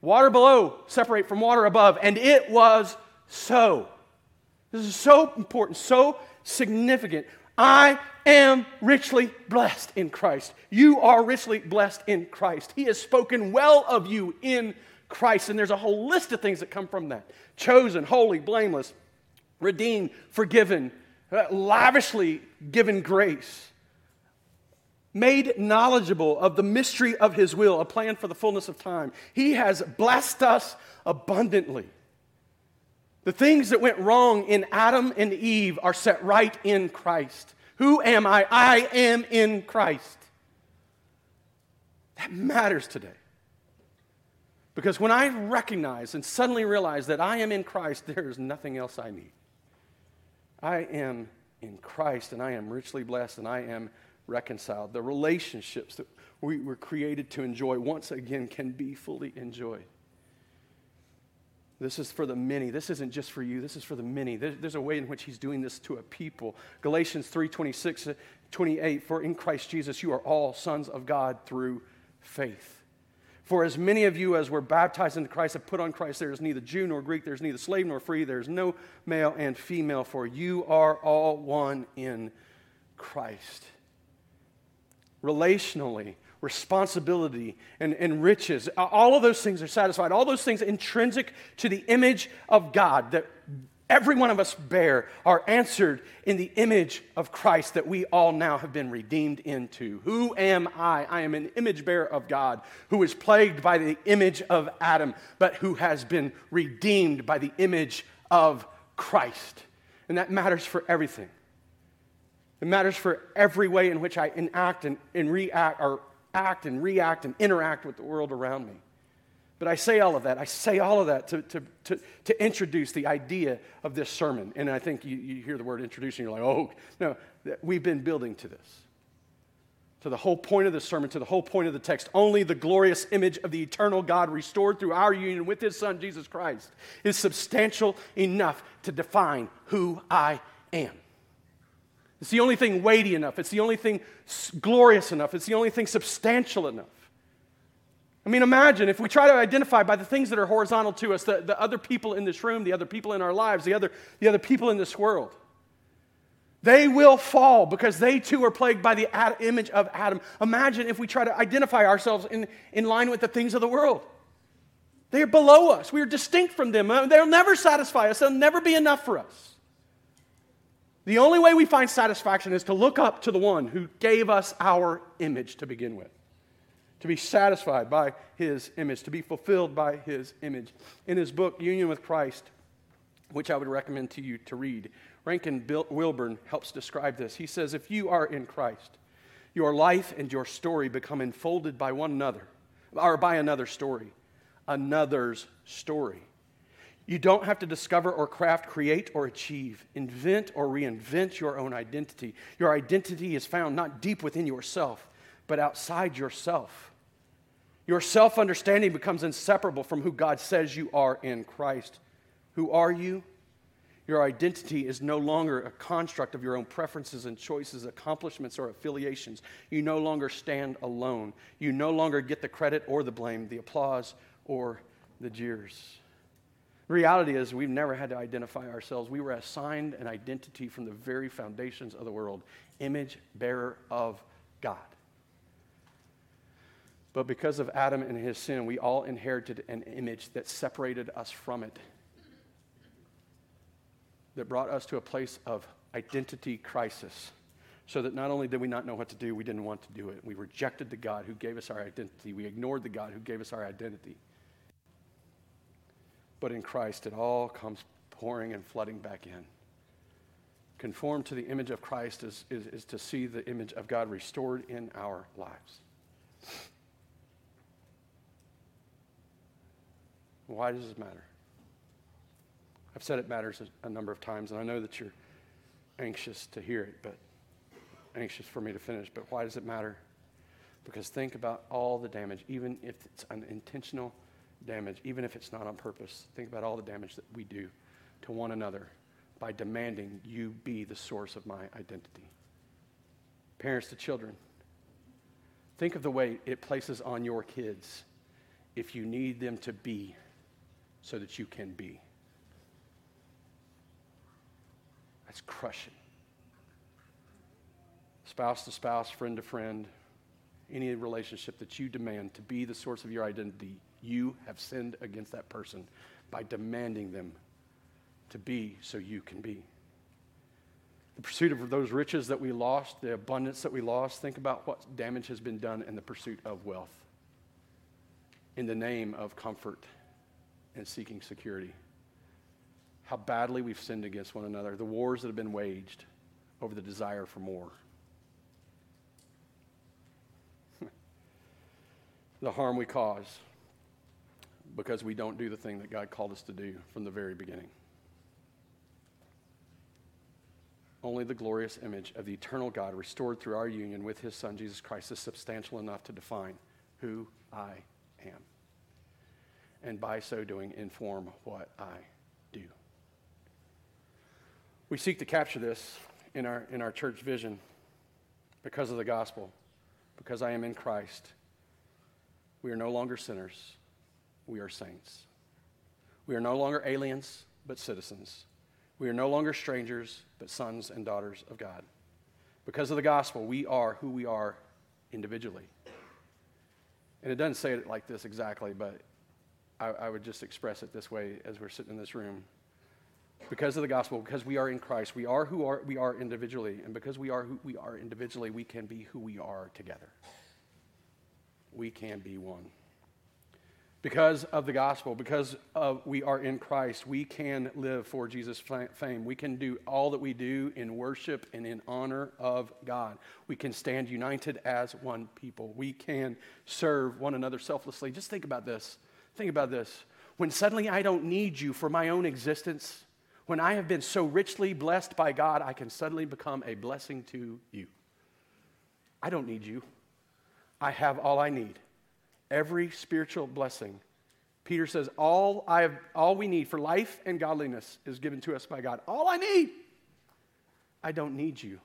Water below separate from water above, and it was so. This is so important, so significant. I am richly blessed in Christ. You are richly blessed in Christ. He has spoken well of you in Christ, and there's a whole list of things that come from that chosen, holy, blameless, redeemed, forgiven, uh, lavishly given grace, made knowledgeable of the mystery of His will, a plan for the fullness of time. He has blessed us abundantly. The things that went wrong in Adam and Eve are set right in Christ. Who am I? I am in Christ. That matters today. Because when I recognize and suddenly realize that I am in Christ, there is nothing else I need. I am in Christ and I am richly blessed and I am reconciled. The relationships that we were created to enjoy once again can be fully enjoyed. This is for the many. This isn't just for you. This is for the many. There's a way in which he's doing this to a people. Galatians 3 26, 28, for in Christ Jesus you are all sons of God through faith. For as many of you as were baptized into Christ have put on Christ, there is neither Jew nor Greek, there is neither slave nor free, there is no male and female, for you are all one in Christ. Relationally, responsibility, and, and riches. All of those things are satisfied. All those things intrinsic to the image of God that every one of us bear are answered in the image of Christ that we all now have been redeemed into. Who am I? I am an image bearer of God who is plagued by the image of Adam, but who has been redeemed by the image of Christ. And that matters for everything. It matters for every way in which I enact and, and react or act and react and interact with the world around me. But I say all of that. I say all of that to, to, to, to introduce the idea of this sermon. And I think you, you hear the word introducing, you're like, oh, no, we've been building to this. To the whole point of the sermon, to the whole point of the text. Only the glorious image of the eternal God restored through our union with his Son, Jesus Christ, is substantial enough to define who I am. It's the only thing weighty enough. It's the only thing glorious enough. It's the only thing substantial enough. I mean, imagine if we try to identify by the things that are horizontal to us, the, the other people in this room, the other people in our lives, the other, the other people in this world. They will fall because they too are plagued by the ad- image of Adam. Imagine if we try to identify ourselves in, in line with the things of the world. They are below us. We are distinct from them. Uh, they'll never satisfy us, they'll never be enough for us. The only way we find satisfaction is to look up to the one who gave us our image to begin with, to be satisfied by his image, to be fulfilled by his image. In his book, Union with Christ, which I would recommend to you to read, Rankin Wilbourne helps describe this. He says, If you are in Christ, your life and your story become enfolded by one another, or by another story, another's story. You don't have to discover or craft, create or achieve, invent or reinvent your own identity. Your identity is found not deep within yourself, but outside yourself. Your self understanding becomes inseparable from who God says you are in Christ. Who are you? Your identity is no longer a construct of your own preferences and choices, accomplishments, or affiliations. You no longer stand alone. You no longer get the credit or the blame, the applause or the jeers. Reality is, we've never had to identify ourselves. We were assigned an identity from the very foundations of the world image bearer of God. But because of Adam and his sin, we all inherited an image that separated us from it, that brought us to a place of identity crisis. So that not only did we not know what to do, we didn't want to do it. We rejected the God who gave us our identity. We ignored the God who gave us our identity. But in Christ, it all comes pouring and flooding back in. Conform to the image of Christ is, is, is to see the image of God restored in our lives. Why does this matter? I've said it matters a, a number of times, and I know that you're anxious to hear it, but anxious for me to finish. But why does it matter? Because think about all the damage, even if it's unintentional damage, even if it's not on purpose. Think about all the damage that we do to one another by demanding you be the source of my identity. Parents to children, think of the way it places on your kids if you need them to be so that you can be. That's crushing. Spouse to spouse, friend to friend, any relationship that you demand to be the source of your identity you have sinned against that person by demanding them to be so you can be. The pursuit of those riches that we lost, the abundance that we lost, think about what damage has been done in the pursuit of wealth in the name of comfort and seeking security. How badly we've sinned against one another, the wars that have been waged over the desire for more. the harm we cause because we don't do the thing that God called us to do from the very beginning. Only the glorious image of the eternal God restored through our union with his Son, Jesus Christ, is substantial enough to define who I am. And by so doing, inform what I do. We seek to capture this in our, in our church vision because of the gospel, because I am in Christ. We are no longer sinners, we are saints. We are no longer aliens, but citizens. We are no longer strangers, but sons and daughters of God. Because of the gospel, we are who we are individually. And it doesn't say it like this exactly, but I, I, would just express it this way as we're sitting in this room. Because of the gospel, because we are in Christ, we are who are, we are individually. And because we are who we are individually, we can be who we are together. We can be one because of the gospel, because of we are in Christ, we can live for Jesus' fame. We can do all that we do in worship and in honor of God. We can stand united as one people. We can serve one another selflessly. Just think about this. Think about this. When suddenly I don't need you for my own existence, when I have been so richly blessed by God, I can suddenly become a blessing to you. I don't need you. I have all I need every spiritual blessing. Peter says, all, I have, all we need for life and godliness is given to us by God. All I need. I don't need you.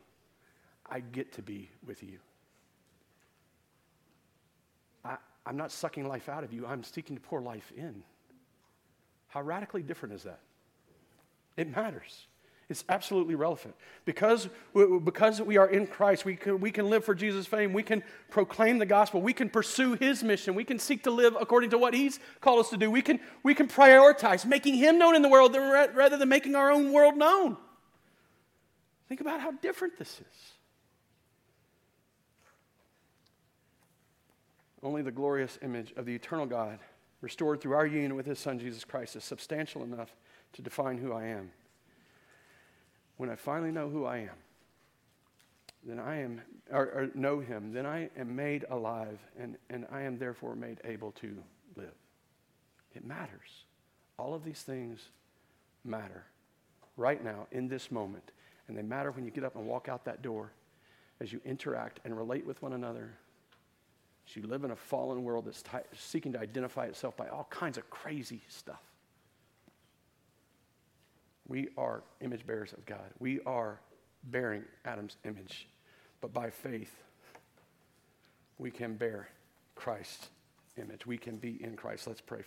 I get to be with you. I, I'm not sucking life out of you, I'm seeking to pour life in. How radically different is that? It matters. It's absolutely relevant. Because, because we are in Christ, we can, we can live for Jesus' fame. We can proclaim the gospel. We can pursue his mission. We can seek to live according to what he's called us to do. We can, we can prioritize making him known in the world rather than making our own world known. Think about how different this is. Only the glorious image of the eternal God, restored through our union with his Son, Jesus Christ, is substantial enough to define who I am when I finally know who I am, then I am, or, or, know him, then I am made alive and, and I am therefore made able to live. It matters. All of these things matter right now in this moment. And they matter when you get up and walk out that door as you interact and relate with one another. You live in a fallen world that's seeking to identify itself by all kinds of crazy stuff. We are image bearers of God. We are bearing Adam's image. But by faith, we can bear Christ's image. We can be in Christ. Let's pray.